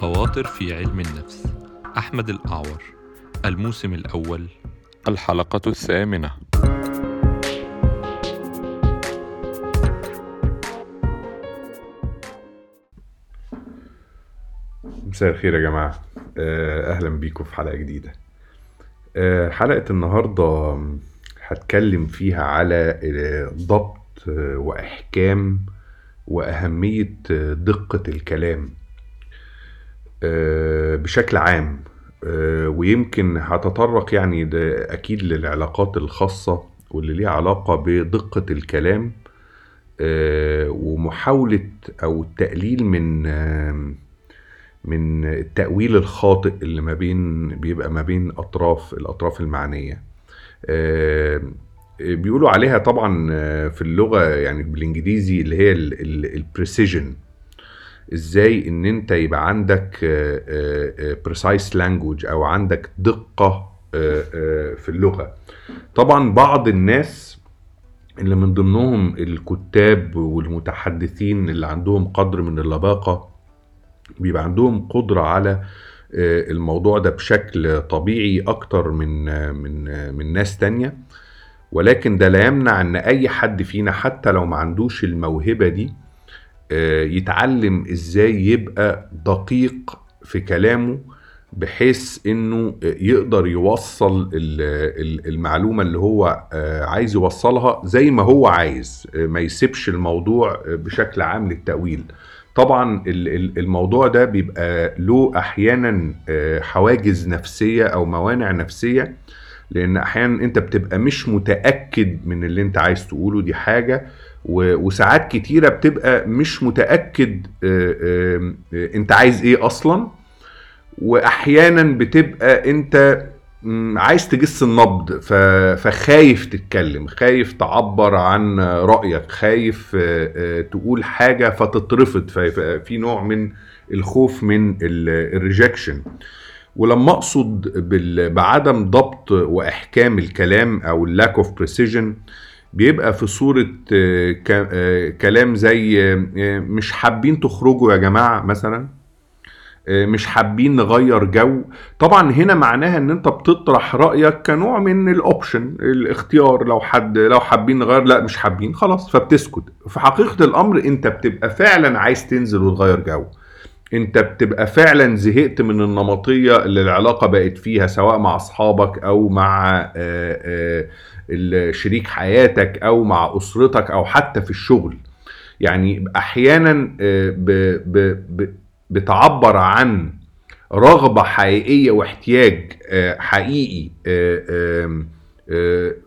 خواطر في علم النفس. أحمد الأعور الموسم الأول. الحلقة الثامنة. مساء الخير يا جماعة. آه، أهلا بيكم في حلقة جديدة. آه، حلقة النهاردة هتكلم فيها على آه، ضبط وإحكام وأهمية دقة الكلام. بشكل عام آه، ويمكن هتطرق يعني ده أكيد للعلاقات الخاصة واللي ليها علاقة بدقة الكلام آه، ومحاولة أو التقليل من من التأويل الخاطئ اللي ما بين بيبقى ما بين أطراف الأطراف المعنية. آه، بيقولوا عليها طبعا آه، في اللغة يعني بالإنجليزي اللي هي ال precision إزاي إن أنت يبقى عندك precise language أو عندك دقة آه، آه، في اللغة. طبعا بعض الناس اللي من ضمنهم الكتاب والمتحدثين اللي عندهم قدر من اللباقة بيبقى عندهم قدرة على آه، الموضوع ده بشكل طبيعي أكتر من آه، من آه، من ناس تانية. ولكن ده لا يمنع إن أي حد فينا حتى لو ما عندوش الموهبة دي آه، يتعلم إزاي يبقى دقيق في كلامه بحيث آه، يقدر يوصل ال- ال- المعلومة اللي هو آه، عايز يوصلها زي ما هو عايز آه، ما يسيبش الموضوع آه، بشكل عام للتأويل. طبعا ال- ال- الموضوع ده بيبقى له أحيانا آه، حواجز نفسية أو موانع نفسية لأن أحيانا أنت بتبقى مش متأكد من اللي أنت عايز تقوله دي حاجة. وساعات كتيرة بتبقى مش متأكد آه، آه، آه، انت عايز إيه أصلا. واحيانا بتبقى انت عايز تجس النبض فخايف تتكلم خايف تعبر عن رأيك خايف تقول حاجة فتترفض ف- ففي نوع من الخوف من الريجكشن. ولما أقصد بعدم ضبط وإحكام الكلام أو ال lack of precision بيبقى في صورة آه، آه، كلام زي آه، مش حابين تخرجوا يا جماعة مثلا؟ مش حابين نغير جو؟ طبعا هنا معناها إن أنت بتطرح رأيك كنوع من ال option الاختيار لو حد لو حابين نغير لا مش حابين خلاص فبتسكت. في حقيقة الأمر أنت بتبقى فعلا عايز تنزل وتغير جو. انت بتبقى فعلا زهقت من النمطية اللي العلاقة بقت فيها سواء مع أصحابك أو مع آه، آه، شريك حياتك أو مع أسرتك أو حتى في الشغل. يعني أحيانا آه، بتعبر عن رغبة حقيقية واحتياج حقيقي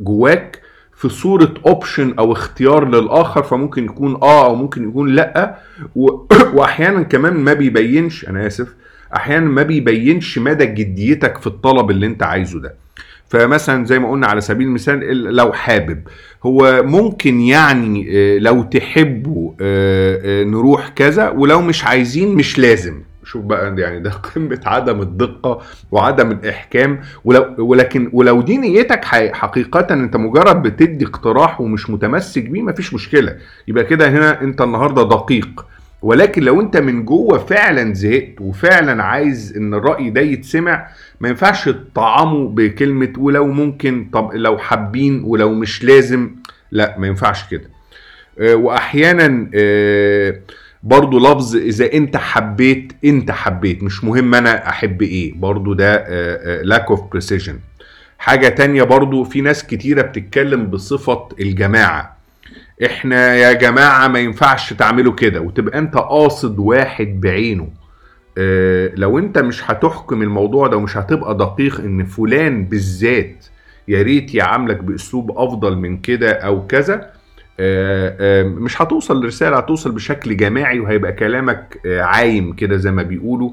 جواك في صورة اوبشن أو اختيار للآخر فممكن يكون آه أو ممكن يكون لأ. و- واحيانا كمان ما بيبينش أنا آسف أحيانا ما بيبينش مدى جديتك في الطلب اللي أنت عايزه ده. فمثلا زي ما قلنا على سبيل المثال ال- لو حابب هو ممكن يعني آه، لو تحبوا آه، آه، نروح كذا ولو مش عايزين مش لازم. شوف بقى يعني ده قمة عدم الدقة وعدم الإحكام ولو ولكن ولو دي نيتك حقيقة أنت مجرد بتدي اقتراح ومش متمسك بيه مفيش مشكلة. يبقى كده هنا أنت النهاردة دقيق. ولكن لو أنت من جوه فعلا زهقت وفعلا عايز إن الرأي ده يتسمع ما ينفعش تطعمه بكلمة ولو ممكن طب لو حابين ولو مش لازم. لا ما ينفعش كده. آه، واحيانا آه، برضو لفظ إذا أنت حبيت أنت حبيت مش مهم أنا أحب إيه. برضو ده lack of precision. حاجة تانية برضو في ناس كتيرة بتتكلم بصفة الجماعة. إحنا يا جماعة ما ينفعش تعملوا كده وتبقى أنت قاصد واحد بعينه. آه، لو أنت مش هتحكم الموضوع ده ومش هتبقى دقيق إن فلان بالذات يا ريت يعاملك بأسلوب أفضل من كده أو كذا آه، آه، مش هتوصل لرسالة هتوصل بشكل جماعي وهيبقى كلامك آه، عايم كده زي ما بيقولوا.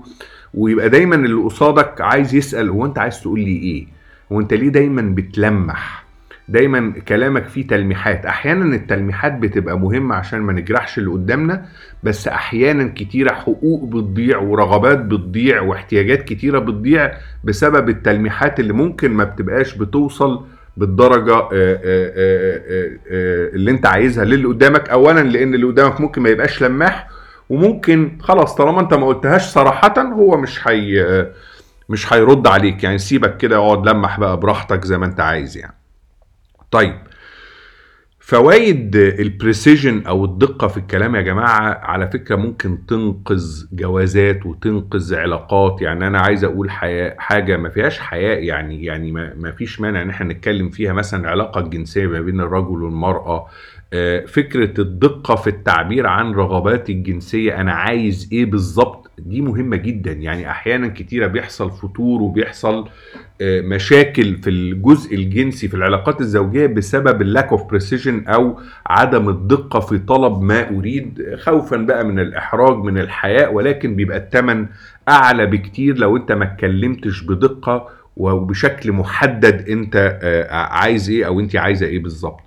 ويبقى دايما اللي قصادك عايز يسأل هو أنت عايز تقول لي إيه؟ هو أنت ليه دايما بتلمح؟ دايما كلامك فيه تلميحات. أحيانا التلميحات بتبقى مهمة عشان ما نجرحش اللي قدامنا بس أحيانا كتيرة حقوق بتضيع ورغبات بتضيع واحتياجات كتيرة بتضيع بسبب التلميحات اللي ممكن ما بتبقاش بتوصل بالدرجة آه، آه، آه، اللي انت عايزها للي قدامك. اولا لأن اللي قدامك ممكن ما يبقاش لماح وممكن خلاص طالما انت ما قلتهاش صراحة هو مش هي مش هيرد عليك. يعني سيبك كده اقعد لمح بقى براحتك زي ما انت عايز يعني. طيب فوائد البريسيجن أو الدقة في الكلام يا جماعة على فكرة ممكن تنقذ جوازات وتنقذ علاقات. يعني أنا عايز أقول حياة حاجة ما فيهاش حياء يعني يعني ما فيش مانع إن إحنا نتكلم فيها. مثلا العلاقة الجنسية ما بين الرجل والمرأة فكرة الدقة في التعبير عن رغباتي الجنسية أنا عايز إيه بالظبط؟ دي مهمة جدا. يعني أحيانا كتيرة بيحصل فتور وبيحصل آه، مشاكل في الجزء الجنسي في العلاقات الزوجية بسبب ال lack of precision أو عدم الدقة في طلب ما أريد خوفا بقى من الإحراج من الحياء ولكن بيبقى الثمن أعلى بكتير لو أنت ما اتكلمتش بدقة وبشكل محدد أنت آه، عايز إيه أو أنت عايزة إيه بالظبط. آه، آه،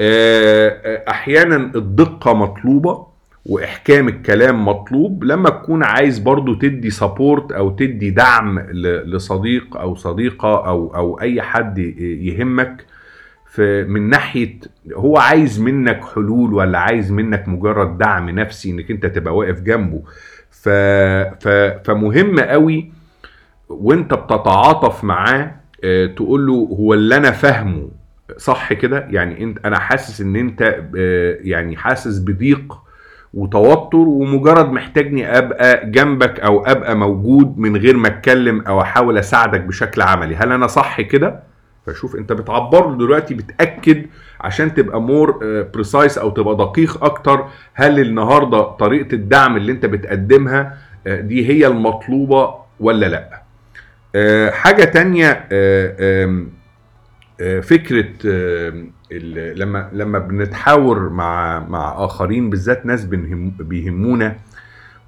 أحيانا الدقة مطلوبة وإحكام الكلام مطلوب. لما تكون عايز برضو تدي support أو تدي دعم لصديق أو صديقة أو أو أي حد يهمك من ناحية هو عايز منك حلول ولا عايز منك مجرد دعم نفسي إنك أنت تبقى واقف جنبه. ف ف فمهم قوي وأنت بتتعاطف معاه آه، تقول له هو اللي أنا فاهمه. صح كده؟ يعني انت أنا حاسس ان انت آه، يعني حاسس بضيق وتوتر ومجرد محتاجني ابقى جنبك أو ابقى موجود من غير ما اتكلم أو احاول اساعدك بشكل عملي. هل أنا صح كده؟ فشوف انت بتعبر له دلوقتي بتأكد عشان تبقى more precise أو تبقى دقيق أكتر. هل النهارده طريقة الدعم اللي انت بتقدمها آه، دي هي المطلوبة ولا لأ؟ آه، حاجة تانية آه، آه، فكرة آم، ال- لما لما بنتحاور مع مع آخرين بالذات ناس بيهمونا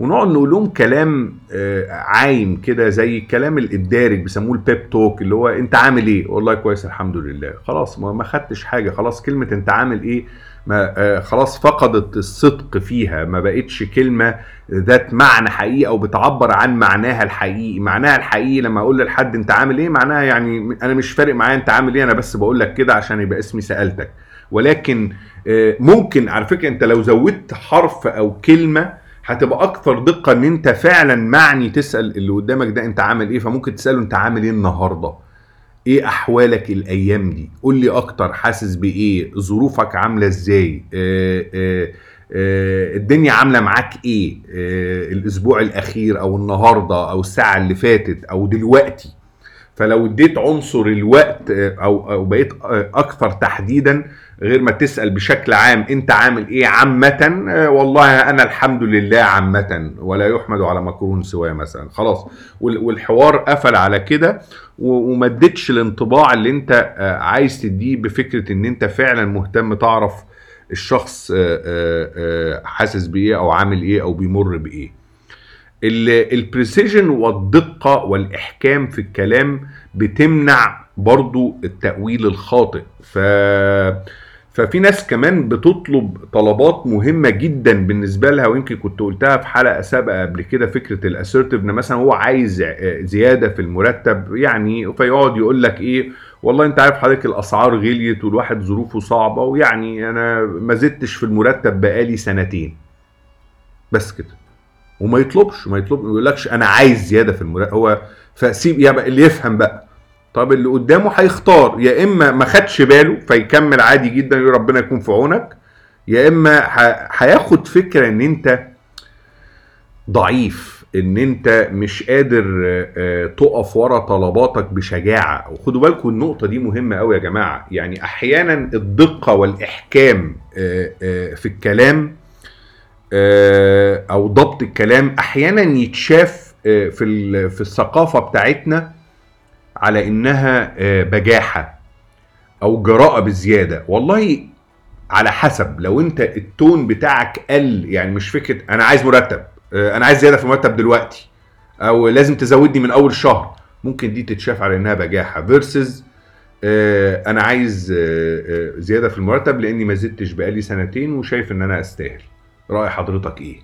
ونقعد نقول لهم كلام آه، عايم كده زي الكلام الدارج بيسموه ال pep talk اللي هو أنت عامل إيه؟ والله كويس الحمد لله. خلاص ما خدتش حاجة. خلاص كلمة أنت عامل إيه؟ ما آه، خلاص فقدت الصدق فيها. ما بقتش كلمة ذات معنى حقيقي أو بتعبر عن معناها الحقيقي. معناها الحقيقي لما أقول لحد أنت عامل إيه؟ معناها يعني أنا مش فارق معايا أنت عامل إيه أنا بس بقول لك كده عشان يبقى اسمي سألتك. ولكن آه، ممكن على فكرة أنت لو زودت حرف أو كلمة هتبقى أكثر دقة إن أنت فعلا معني تسأل اللي قدامك ده أنت عامل إيه فممكن تسأله أنت عامل إيه النهارده؟ إيه أحوالك الأيام دي؟ قول لي أكتر حاسس بإيه؟ ظروفك عاملة إزاي؟ آه آه الدنيا عاملة معاك إيه؟ الأسبوع الأخير أو النهارده أو الساعة اللي فاتت أو دلوقتي. فلو اديت عنصر الوقت أو أو بقيت أكثر تحديدا غير ما تسأل بشكل عام أنت عامل إيه عامة؟ آه، والله أنا الحمد لله عامة ولا يحمد على مكروه سواه مثلا. خلاص. وال- والحوار قفل على كده وما اديتش الانطباع اللي أنت آه، عايز تديه بفكرة إن أنت فعلا مهتم تعرف الشخص آه، حاسس بإيه أو عامل إيه أو بيمر بإيه. ال precision والدقة والإحكام في الكلام بتمنع برضو التأويل الخاطئ. ف... ففي ناس كمان بتطلب طلبات مهمة جدا بالنسبة لها ويمكن كنت قلتها في حلقة سابقة قبل كده فكرة ال assertive مثلا هو عايز ع- زيادة في المرتب يعني فيقعد يقول لك إيه والله أنت عارف حضرتك الأسعار غليت والواحد ظروفه صعبة ويعني أنا ما زدتش في المرتب بقالي سنتين. بس كده. وما يطلبش ما يطلب ما يقولكش أنا عايز زيادة في المرتب هو فسيب يبقى اللي يفهم بقى. طب اللي قدامه هيختار. يا إما ما خدش باله فيكمل عادي جدا يقول ربنا يكون في عونك. يا إما هياخد فكرة إن أنت ضعيف إن أنت مش قادر تقف ورا طلباتك بشجاعة. وخدوا بالكم النقطة دي مهمة قوي يا جماعة. يعني أحيانا الدقة والإحكام في الكلام أو ضبط الكلام أحيانا يتشاف في في الثقافة بتاعتنا. على إنها آه، بجاحة أو جراءة بزيادة. والله على حسب لو أنت التون بتاعك قل يعني مش فكرة أنا عايز مرتب آه، أنا عايز زيادة في المرتب دلوقتي أو لازم تزودني من أول شهر ممكن دي تتشاف على إنها بجاحة فيرسز أنا عايز آه، آه، زيادة في المرتب لأني ما زدتش بقالي سنتين وشايف إن أنا أستاهل. رأي حضرتك إيه؟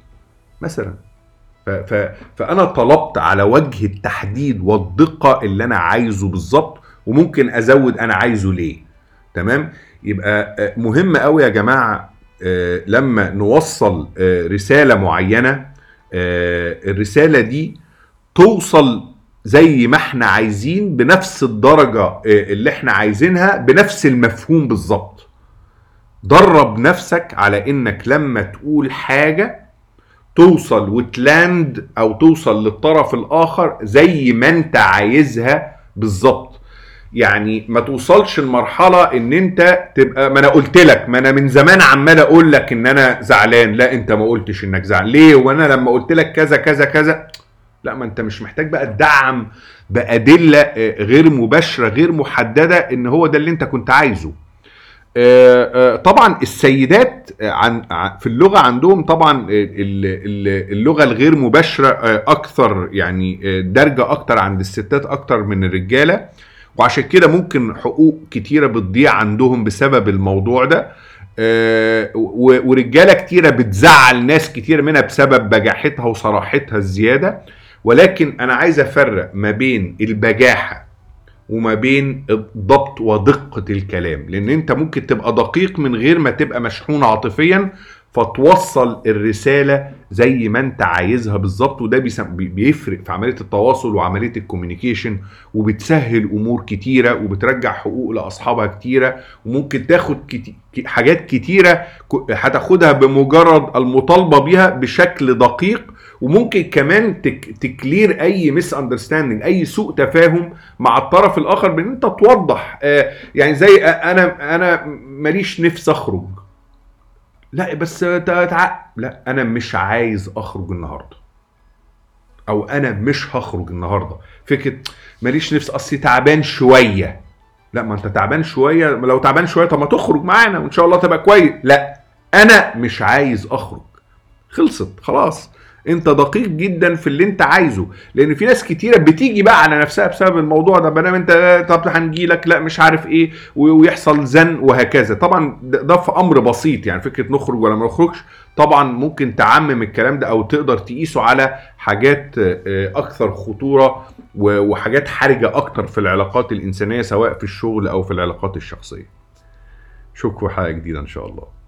مثلا. فأنا طلبت على وجه التحديد والدقة اللي أنا عايزه بالظبط وممكن أزود أنا عايزه ليه. تمام؟ يبقى آه، مهم قوي يا جماعة آه، لما نوصل آه، رسالة معينة الرسالة دي توصل زي ما إحنا عايزين بنفس الدرجة اللي إحنا عايزينها بنفس المفهوم بالظبط. درب نفسك على إنك لما تقول حاجة توصل وتلاند أو توصل للطرف الآخر زي ما أنت عايزها بالظبط. يعني ما توصلش لمرحله إن أنت تبقى ما أنا قلت لك ما أنا من زمان عمال أقول لك إن أنا زعلان. لا أنت ما قلتش إنك زعلان. ليه؟ وأنا لما قلت لك كذا كذا كذا لا ما أنت مش محتاج بقى تدعم بأدلة آه، غير مباشرة غير محددة إن هو ده اللي أنت كنت عايزه. طبعا السيدات آه، عن في اللغة عندهم طبعا آه، ال- ال- اللغة الغير مباشرة آه، أكثر يعني آه، درجة أكتر عند الستات أكتر من الرجالة. وعشان كده ممكن حقوق كتيرة بتضيع عندهم بسبب الموضوع ده. آه، ورجالة كتيرة بتزعل ناس كتير منها بسبب بجاحتها وصراحتها الزيادة. ولكن أنا عايز أفرق ما بين البجاحة وما بين الضبط ودقة الكلام. لأن أنت ممكن تبقى دقيق من غير ما تبقى مشحون عاطفيا فتوصل الرسالة زي ما انت عايزها بالظبط وده بيفرق في عملية التواصل وعملية الكوميونيكيشن وبتسهل أمور كتيرة وبترجع حقوق لأصحابها كتيرة وممكن تاخد كتي... ك- حاجات كتيرة ك- هتاخدها بمجرد المطالبة بيها بشكل دقيق وممكن كمان تك... ت clear أي misunderstanding أي سوء تفاهم مع الطرف الآخر بإن أنت توضح آه يعني زي أنا أنا ماليش نفس أخرج. لا بس تع... لا أنا مش عايز أخرج النهارده. أو أنا مش هخرج النهارده. فكرة ماليش نفس اصلي تعبان شوية. لا ما أنت تعبان شوية. لو تعبان شوية طب ما تخرج معانا وإن شاء الله تبقى كويس. لا أنا مش عايز أخرج. خلصت خلاص. انت دقيق جدا في اللي انت عايزه. لأن في ناس كتيرة بتيجي بقى على نفسها بسبب الموضوع ده. بنام انت طب هنجي لك لا مش عارف إيه ويحصل زن وهكذا. طبعا ده في أمر بسيط. يعني فكرة نخرج ولا ما نخرجش طبعا ممكن تعمم الكلام ده أو تقدر تقيسه على حاجات آه، أكثر خطورة وحاجات حرجة أكتر في العلاقات الإنسانية سواء في الشغل أو في العلاقات الشخصية. اشوفكم حلقة جديدة إن شاء الله.